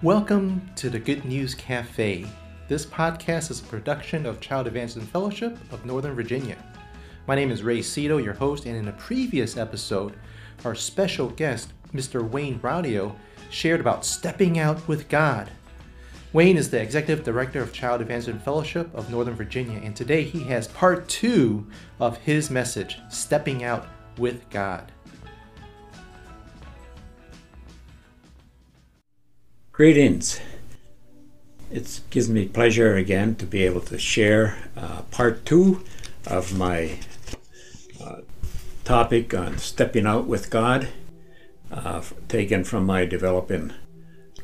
Welcome to the Good News Cafe. This podcast is a production of Child Evangelism Fellowship of Northern Virginia. My name is Ray Cito, your host, and in a previous episode, our special guest, Mr. Wayne Braulio, shared about stepping out with God. Wayne is the Executive Director of Child Evangelism Fellowship of Northern Virginia, and today he has part two of his message, Stepping Out with God. Greetings. It gives me pleasure again to be able to share uh, part two of my uh, topic on stepping out with God, uh, taken from my Developing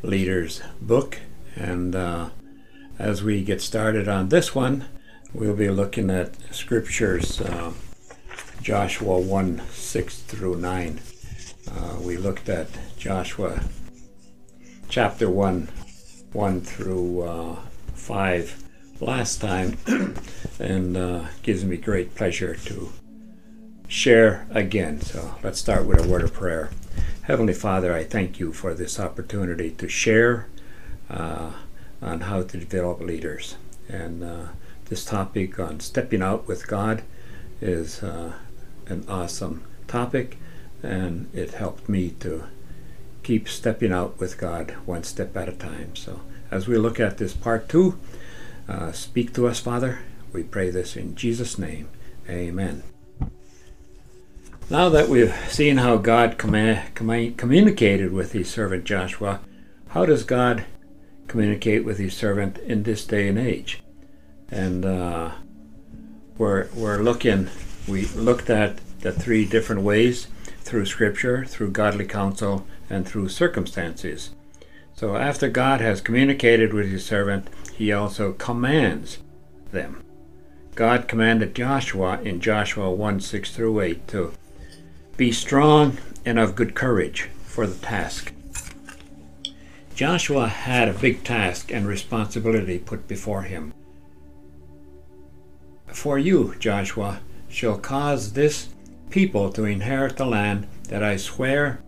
Leaders book. And uh, as we get started on this one, we'll be looking at scriptures uh, Joshua 1 6 through 9. Uh, we looked at Joshua chapter 1, 1 through uh, 5 last time, and uh, gives me great pleasure to share again. So let's start with a word of prayer. Heavenly Father, I thank you for this opportunity to share uh, on how to develop leaders. And uh, this topic on stepping out with God is uh, an awesome topic, and it helped me to keep stepping out with God one step at a time. So, as we look at this part two, uh, speak to us, Father. We pray this in Jesus' name. Amen. Now that we've seen how God com- com- communicated with his servant Joshua, how does God communicate with his servant in this day and age? And uh, we're, we're looking, we looked at the three different ways through Scripture, through godly counsel, and through circumstances. So after God has communicated with his servant, he also commands them. God commanded Joshua in Joshua 1 6 through 8 to be strong and of good courage for the task. Joshua had a big task and responsibility put before him. For you, Joshua, shall cause this people to inherit the land that I swear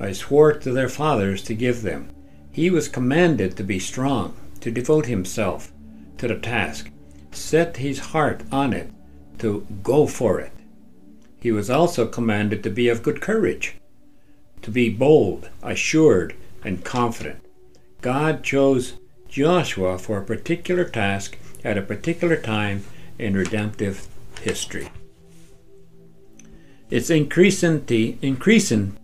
I swore to their fathers to give them. He was commanded to be strong, to devote himself to the task, set his heart on it, to go for it. He was also commanded to be of good courage, to be bold, assured, and confident. God chose Joshua for a particular task at a particular time in redemptive history. It's increasing, increasing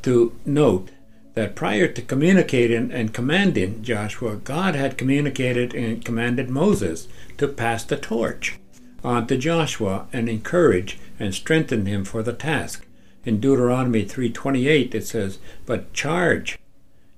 to note that prior to communicating and commanding Joshua, God had communicated and commanded Moses to pass the torch on to Joshua and encourage and strengthen him for the task. In Deuteronomy 3:28 it says, "But charge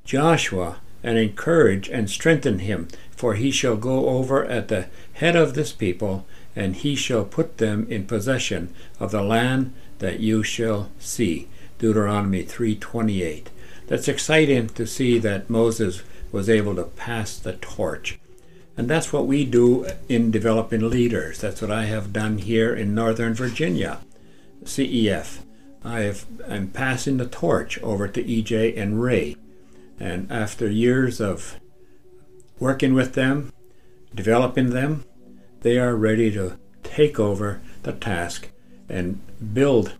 Joshua and encourage and strengthen him, for he shall go over at the head of this people, and he shall put them in possession of the land that you shall see." Deuteronomy 3:28. That's exciting to see that Moses was able to pass the torch. And that's what we do in developing leaders. That's what I have done here in Northern Virginia, CEF. I have, I'm passing the torch over to EJ and Ray. And after years of working with them, developing them, they are ready to take over the task and build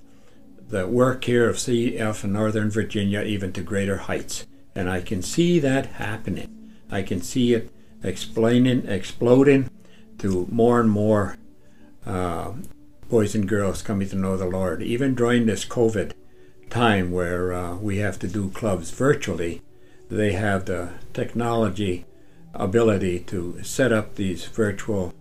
the work here of CEF in Northern Virginia even to greater heights. And I can see that happening. I can see it explaining, exploding to more and more uh, boys and girls coming to know the Lord. Even during this COVID time where uh, we have to do clubs virtually, they have the technology ability to set up these virtual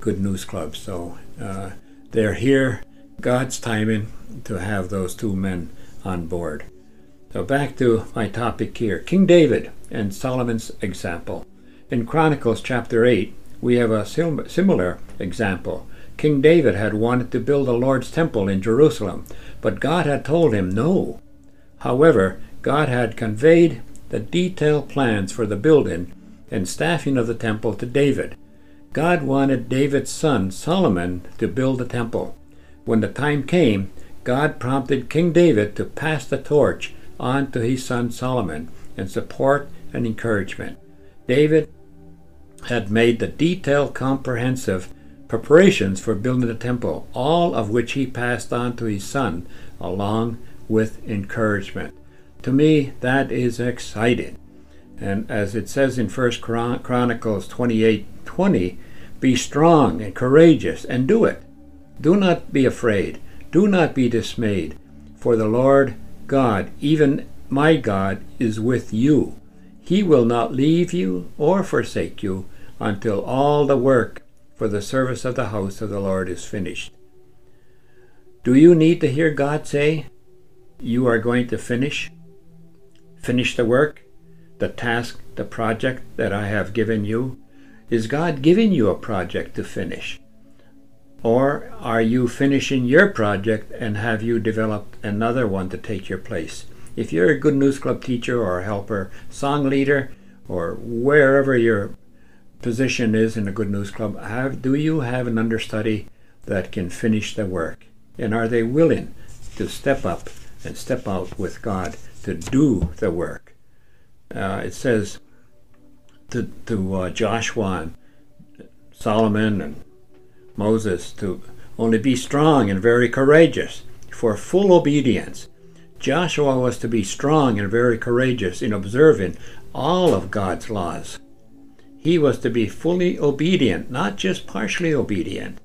good news clubs. So uh, they're here, God's timing, to have those two men on board. So back to my topic here King David and Solomon's example. In Chronicles chapter 8, we have a similar example. King David had wanted to build the Lord's temple in Jerusalem, but God had told him no. However, God had conveyed the detailed plans for the building and staffing of the temple to David. God wanted David's son Solomon to build the temple. When the time came, God prompted King David to pass the torch on to his son Solomon and support and encouragement. David had made the detailed, comprehensive preparations for building the temple, all of which he passed on to his son, along with encouragement. To me, that is exciting. And as it says in 1 Chronicles 28 20, be strong and courageous and do it. Do not be afraid. Do not be dismayed. For the Lord God, even my God, is with you. He will not leave you or forsake you until all the work for the service of the house of the Lord is finished. Do you need to hear God say, You are going to finish? Finish the work, the task, the project that I have given you? Is God giving you a project to finish? Or are you finishing your project and have you developed another one to take your place? If you're a Good News Club teacher or helper, song leader, or wherever your position is in a Good News Club, have, do you have an understudy that can finish the work? And are they willing to step up and step out with God to do the work? Uh, it says to, to uh, Joshua and Solomon and Moses to only be strong and very courageous for full obedience. Joshua was to be strong and very courageous in observing all of God's laws. He was to be fully obedient, not just partially obedient.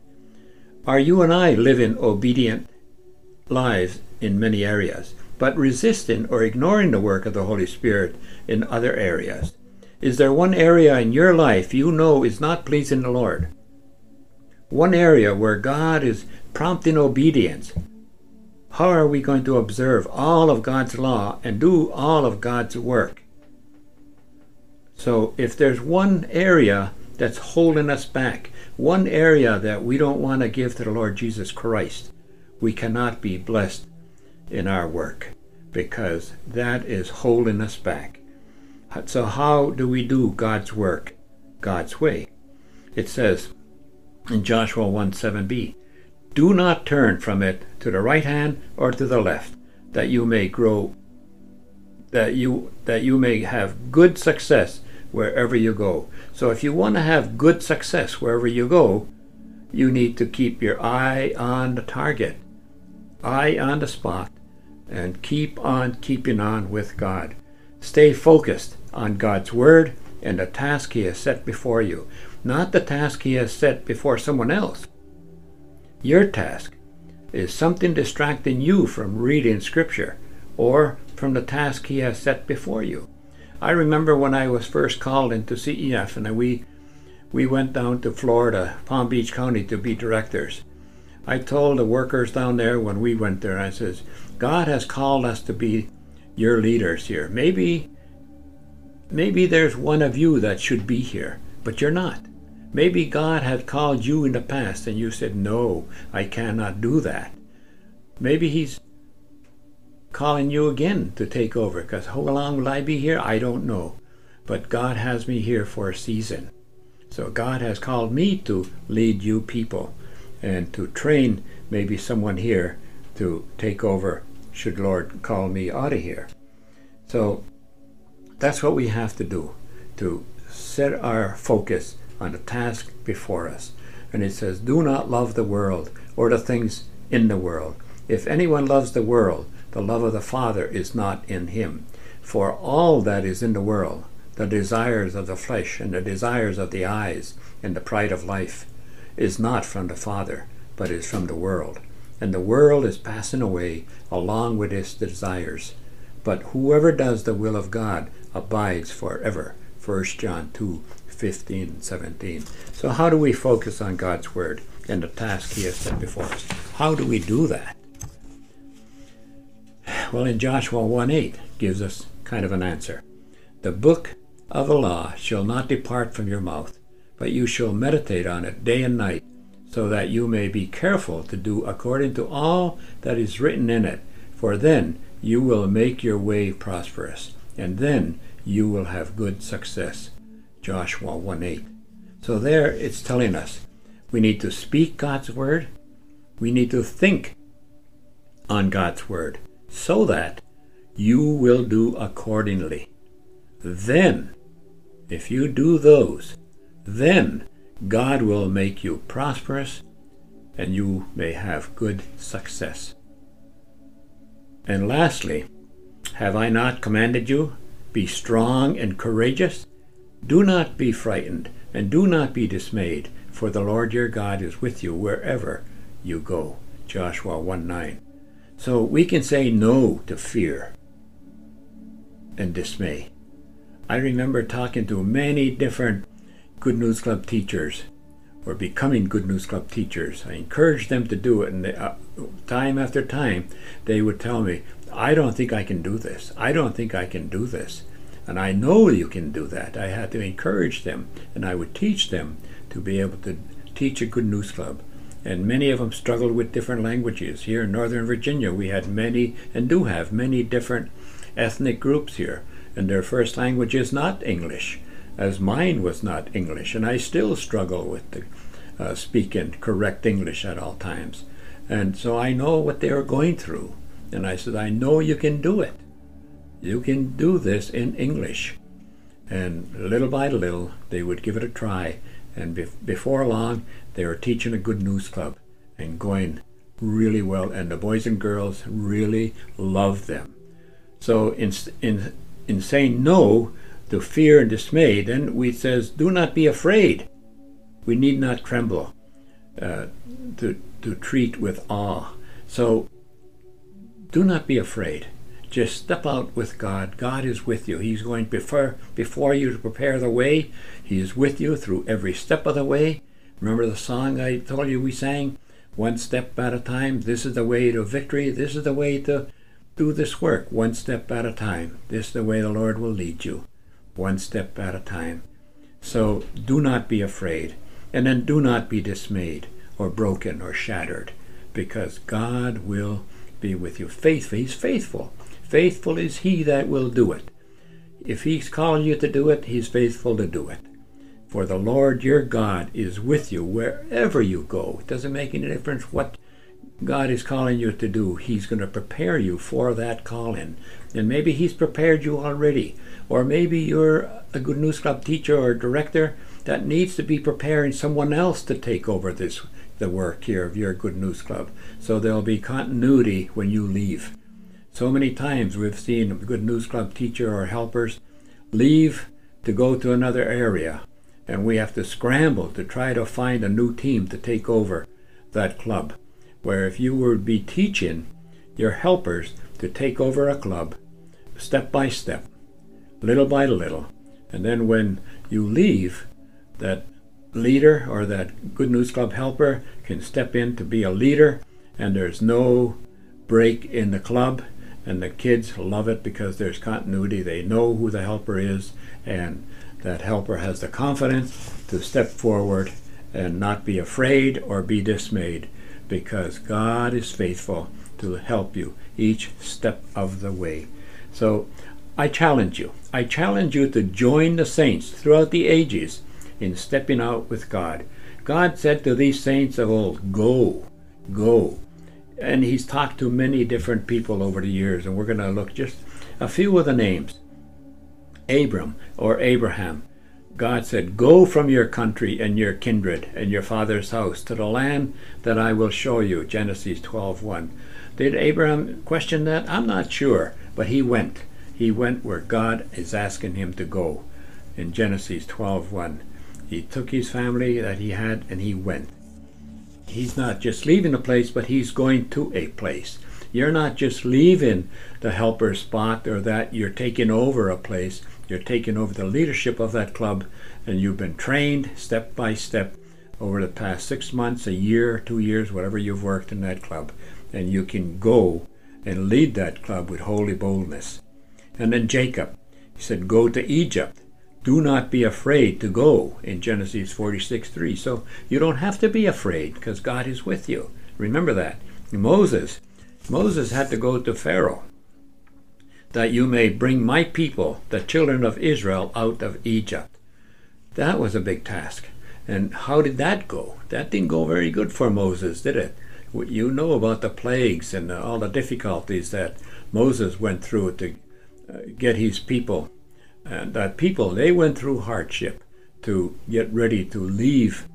Are you and I living obedient lives in many areas, but resisting or ignoring the work of the Holy Spirit in other areas? Is there one area in your life you know is not pleasing the Lord? One area where God is prompting obedience. How are we going to observe all of God's law and do all of God's work? So if there's one area that's holding us back, one area that we don't want to give to the Lord Jesus Christ, we cannot be blessed in our work because that is holding us back. So, how do we do God's work God's way? It says in Joshua 1 7b, Do not turn from it to the right hand or to the left, that you may grow, that you, that you may have good success wherever you go. So if you want to have good success wherever you go, you need to keep your eye on the target, eye on the spot, and keep on keeping on with God. Stay focused on God's Word and the task He has set before you, not the task He has set before someone else. Your task is something distracting you from reading Scripture or from the task He has set before you. I remember when I was first called into CEF and we we went down to Florida, Palm Beach County to be directors. I told the workers down there when we went there, I says, God has called us to be your leaders here. Maybe maybe there's one of you that should be here, but you're not. Maybe God had called you in the past and you said, No, I cannot do that. Maybe He's calling you again to take over because how long will I be here? I don't know. But God has me here for a season. So God has called me to lead you people and to train maybe someone here to take over should Lord call me out of here. So that's what we have to do to set our focus on the task before us. And it says, Do not love the world or the things in the world. If anyone loves the world, the love of the Father is not in him. For all that is in the world, the desires of the flesh and the desires of the eyes and the pride of life, is not from the Father, but is from the world. And the world is passing away along with its desires. But whoever does the will of God abides forever. 1 John 2 15 and 17. So, how do we focus on God's Word and the task He has set before us? How do we do that? Well, in Joshua 1 8 gives us kind of an answer. The book of the law shall not depart from your mouth, but you shall meditate on it day and night, so that you may be careful to do according to all that is written in it. For then you will make your way prosperous, and then you will have good success. Joshua 1 8. So there it's telling us we need to speak God's word, we need to think on God's word, so that you will do accordingly. then, if you do those, then God will make you prosperous and you may have good success. And lastly, have I not commanded you? Be strong and courageous. Do not be frightened, and do not be dismayed, for the Lord your God is with you wherever you go. Joshua 1 9. So we can say no to fear and dismay. I remember talking to many different Good News Club teachers or becoming Good News Club teachers. I encouraged them to do it, and they, uh, time after time, they would tell me, I don't think I can do this. I don't think I can do this. And I know you can do that. I had to encourage them, and I would teach them to be able to teach a Good News Club. And many of them struggled with different languages. Here in Northern Virginia, we had many, and do have many different ethnic groups here, and their first language is not English as mine was not English, and I still struggle with the, uh, speaking correct English at all times. And so I know what they are going through. And I said, I know you can do it. You can do this in English. And little by little, they would give it a try. And be- before long, they were teaching a good news club and going really well. And the boys and girls really loved them. So in, in, in saying no, to fear and dismay, then we says, do not be afraid. We need not tremble uh, to, to treat with awe. So do not be afraid. Just step out with God. God is with you. He's going before, before you to prepare the way. He is with you through every step of the way. Remember the song I told you we sang? One step at a time. This is the way to victory. This is the way to do this work, one step at a time. This is the way the Lord will lead you one step at a time. So do not be afraid, and then do not be dismayed or broken or shattered, because God will be with you. Faithful, He's faithful. Faithful is He that will do it. If He's calling you to do it, He's faithful to do it. For the Lord your God is with you wherever you go. It doesn't make any difference what God is calling you to do. He's going to prepare you for that calling. And maybe He's prepared you already. Or maybe you're a Good News Club teacher or director that needs to be preparing someone else to take over this the work here of your Good News Club. So there'll be continuity when you leave. So many times we've seen a Good News Club teacher or helpers leave to go to another area, and we have to scramble to try to find a new team to take over that club. Where if you would be teaching your helpers to take over a club step by step, little by little. And then when you leave, that leader or that Good News Club helper can step in to be a leader, and there's no break in the club. And the kids love it because there's continuity. They know who the helper is, and that helper has the confidence to step forward and not be afraid or be dismayed because God is faithful to help you each step of the way. So I challenge you. I challenge you to join the saints throughout the ages in stepping out with God. God said to these saints of old, Go, go. And He's talked to many different people over the years, and we're going to look just a few of the names. Abram or Abraham. God said, Go from your country and your kindred and your father's house to the land that I will show you. Genesis 12:1. Did Abraham question that? I'm not sure, but he went he went where God is asking him to go. In Genesis 12:1, he took his family that he had and he went. He's not just leaving a place, but he's going to a place. You're not just leaving the helper spot or that you're taking over a place. You're taking over the leadership of that club, and you've been trained step by step over the past six months, a year, two years, whatever you've worked in that club. And you can go and lead that club with holy boldness. And then Jacob, he said, Go to Egypt. Do not be afraid to go in Genesis 46 3. So you don't have to be afraid because God is with you. Remember that. Moses, Moses had to go to Pharaoh that you may bring my people, the children of Israel, out of Egypt. That was a big task. And how did that go? That didn't go very good for Moses, did it? You know about the plagues and all the difficulties that Moses went through to uh, get his people And that people, they went through hardship to get ready to leave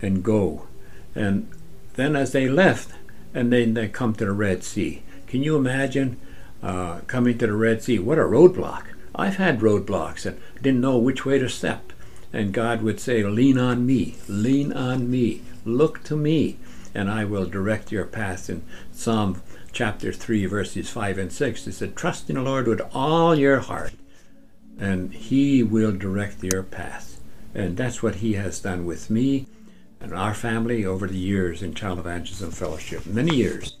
and go. And then as they left, and then they come to the Red Sea. Can you imagine uh, coming to the Red Sea? What a roadblock. I've had roadblocks and didn't know which way to step. And God would say, Lean on me, lean on me, look to me, and I will direct your path. In Psalm chapter 3, verses 5 and 6, he said, Trust in the Lord with all your heart, and he will direct your path. And that's what he has done with me and our family over the years in Child Evangelism Fellowship. Many years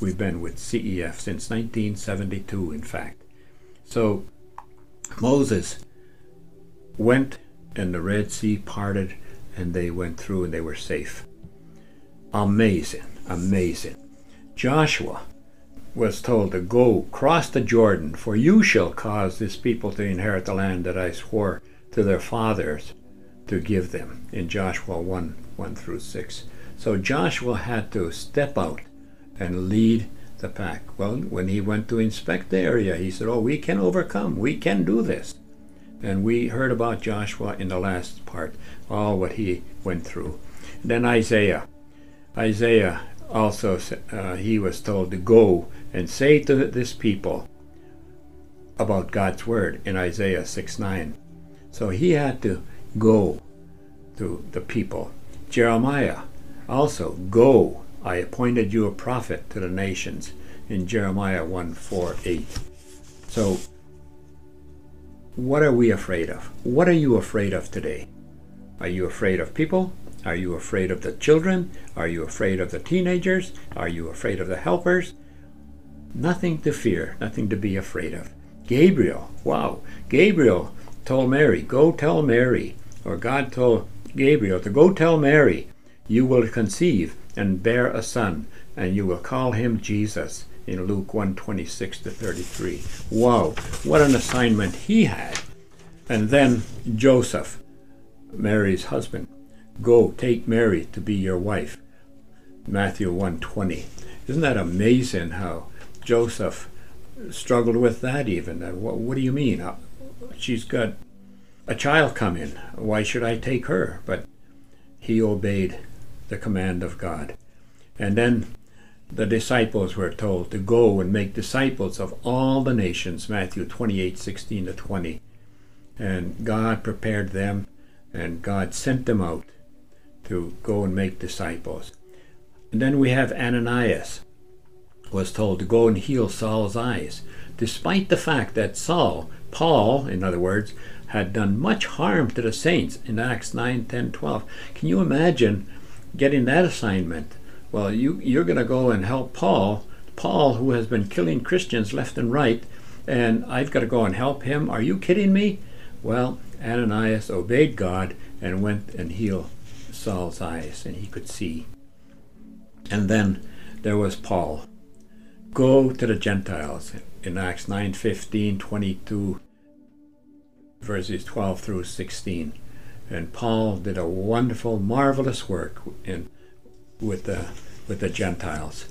we've been with CEF since 1972, in fact. So Moses went and the Red Sea parted and they went through and they were safe. Amazing, amazing. Joshua was told to go cross the Jordan, for you shall cause this people to inherit the land that I swore to their fathers to give them in Joshua 1 1 through 6. So Joshua had to step out and lead the pack. Well, when he went to inspect the area, he said, Oh, we can overcome. We can do this. And we heard about Joshua in the last part, all what he went through. Then Isaiah. Isaiah also, uh, he was told to go and say to this people about God's word in Isaiah 6 9. So he had to go to the people Jeremiah also, Go, I appointed you a prophet to the nations in Jeremiah 1 4 8. So, what are we afraid of? What are you afraid of today? Are you afraid of people? Are you afraid of the children? Are you afraid of the teenagers? Are you afraid of the helpers? Nothing to fear, nothing to be afraid of. Gabriel, wow, Gabriel told Mary, Go tell Mary, or God told Gabriel to go tell Mary, You will conceive and bear a son, and you will call him Jesus in Luke 1 26 to 33. Wow, what an assignment he had. And then Joseph, Mary's husband, go take Mary to be your wife. Matthew 1 20. Isn't that amazing how Joseph struggled with that even? Uh, what, what do you mean? Uh, she's got a child coming. Why should I take her? But he obeyed the command of God. And then the disciples were told to go and make disciples of all the nations, Matthew 28 16 to 20. And God prepared them, and God sent them out to go and make disciples. And then we have Ananias was told to go and heal Saul's eyes, despite the fact that Saul, Paul, in other words, had done much harm to the saints in Acts 9, 10, 12. Can you imagine getting that assignment? Well, you, you're going to go and help Paul, Paul, who has been killing Christians left and right, and I've got to go and help him. Are you kidding me? Well, Ananias obeyed God and went and healed Saul's eyes, and he could see. And then there was Paul. Go to the Gentiles in Acts 9, 15, 22, verses 12 through 16. And Paul did a wonderful, marvelous work in, with, the, with the Gentiles.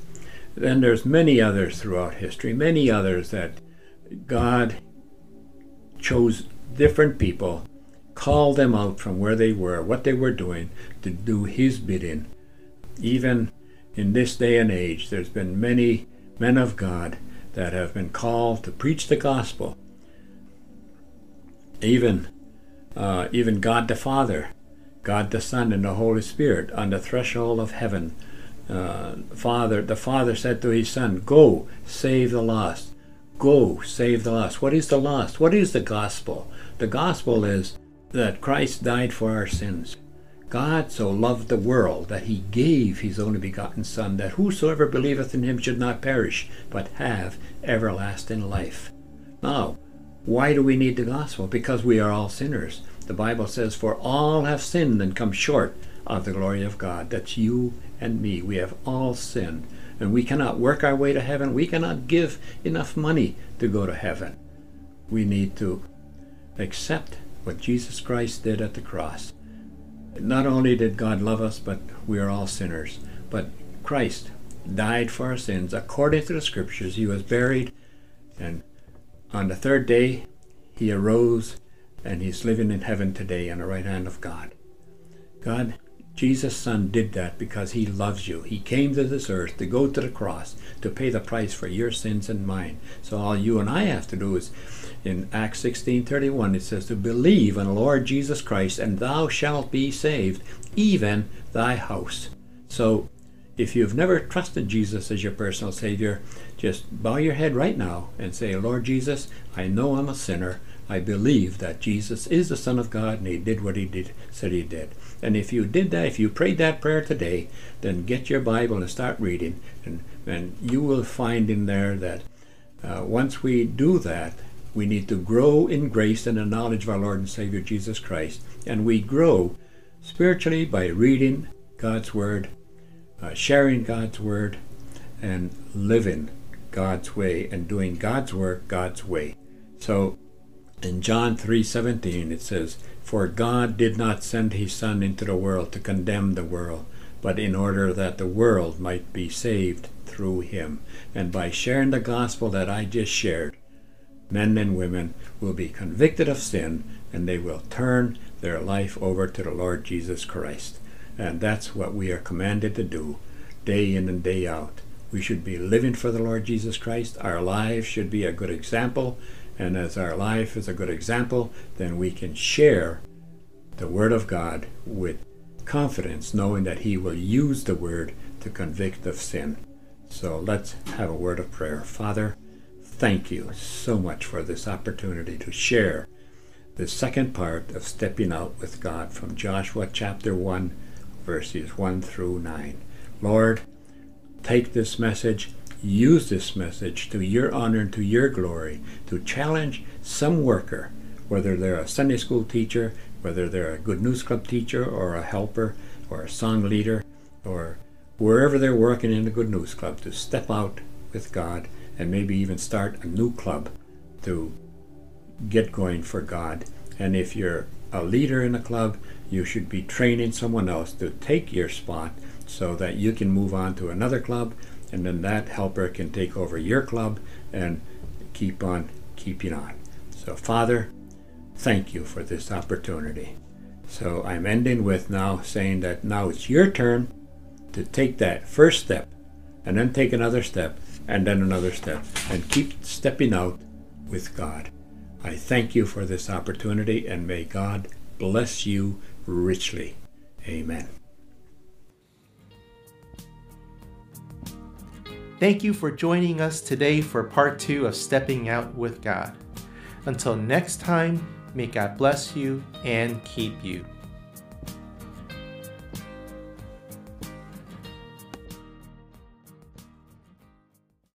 Then there's many others throughout history, many others that God chose different people, called them out from where they were, what they were doing, to do His bidding. Even in this day and age, there's been many men of God that have been called to preach the gospel even uh, even God the Father, God the Son, and the Holy Spirit on the threshold of heaven. Uh, Father, the Father said to his Son, "Go save the lost. Go save the lost." What is the lost? What is the gospel? The gospel is that Christ died for our sins. God so loved the world that he gave his only begotten Son, that whosoever believeth in him should not perish, but have everlasting life. Now, why do we need the gospel? Because we are all sinners. The Bible says, For all have sinned and come short of the glory of God. That's you and me. We have all sinned. And we cannot work our way to heaven. We cannot give enough money to go to heaven. We need to accept what Jesus Christ did at the cross. Not only did God love us, but we are all sinners. But Christ died for our sins according to the scriptures. He was buried and on the third day, he arose and he's living in heaven today on the right hand of God. God, Jesus' Son did that because he loves you. He came to this earth to go to the cross to pay the price for your sins and mine. So all you and I have to do is in Acts 16:31 it says to believe on the Lord Jesus Christ and thou shalt be saved, even thy house. So if you've never trusted Jesus as your personal savior, just bow your head right now and say, Lord Jesus, I know I'm a sinner. I believe that Jesus is the Son of God and He did what He did, said He did. And if you did that, if you prayed that prayer today, then get your Bible and start reading, and, and you will find in there that uh, once we do that, we need to grow in grace and the knowledge of our Lord and Savior Jesus Christ. And we grow spiritually by reading God's Word, uh, sharing God's Word, and living God's way and doing God's work God's way. So in John 3:17 it says, "For God did not send his son into the world to condemn the world, but in order that the world might be saved through him." And by sharing the gospel that I just shared, men and women will be convicted of sin and they will turn their life over to the Lord Jesus Christ. And that's what we are commanded to do day in and day out. We should be living for the Lord Jesus Christ. Our lives should be a good example and as our life is a good example, then we can share the Word of God with confidence, knowing that He will use the Word to convict of sin. So let's have a word of prayer. Father, thank you so much for this opportunity to share the second part of stepping out with God from Joshua chapter 1, verses 1 through 9. Lord, take this message use this message to your honor and to your glory to challenge some worker, whether they're a Sunday school teacher, whether they're a Good News Club teacher, or a helper, or a song leader, or wherever they're working in the Good News Club, to step out with God and maybe even start a new club to get going for God. And if you're a leader in a club, you should be training someone else to take your spot so that you can move on to another club and then that helper can take over your club and keep on keeping on. So, Father, thank you for this opportunity. So, I'm ending with now saying that now it's your turn to take that first step, and then take another step, and then another step, and keep stepping out with God. I thank you for this opportunity, and may God bless you richly. Amen. Thank you for joining us today for part two of Stepping Out with God. Until next time, may God bless you and keep you.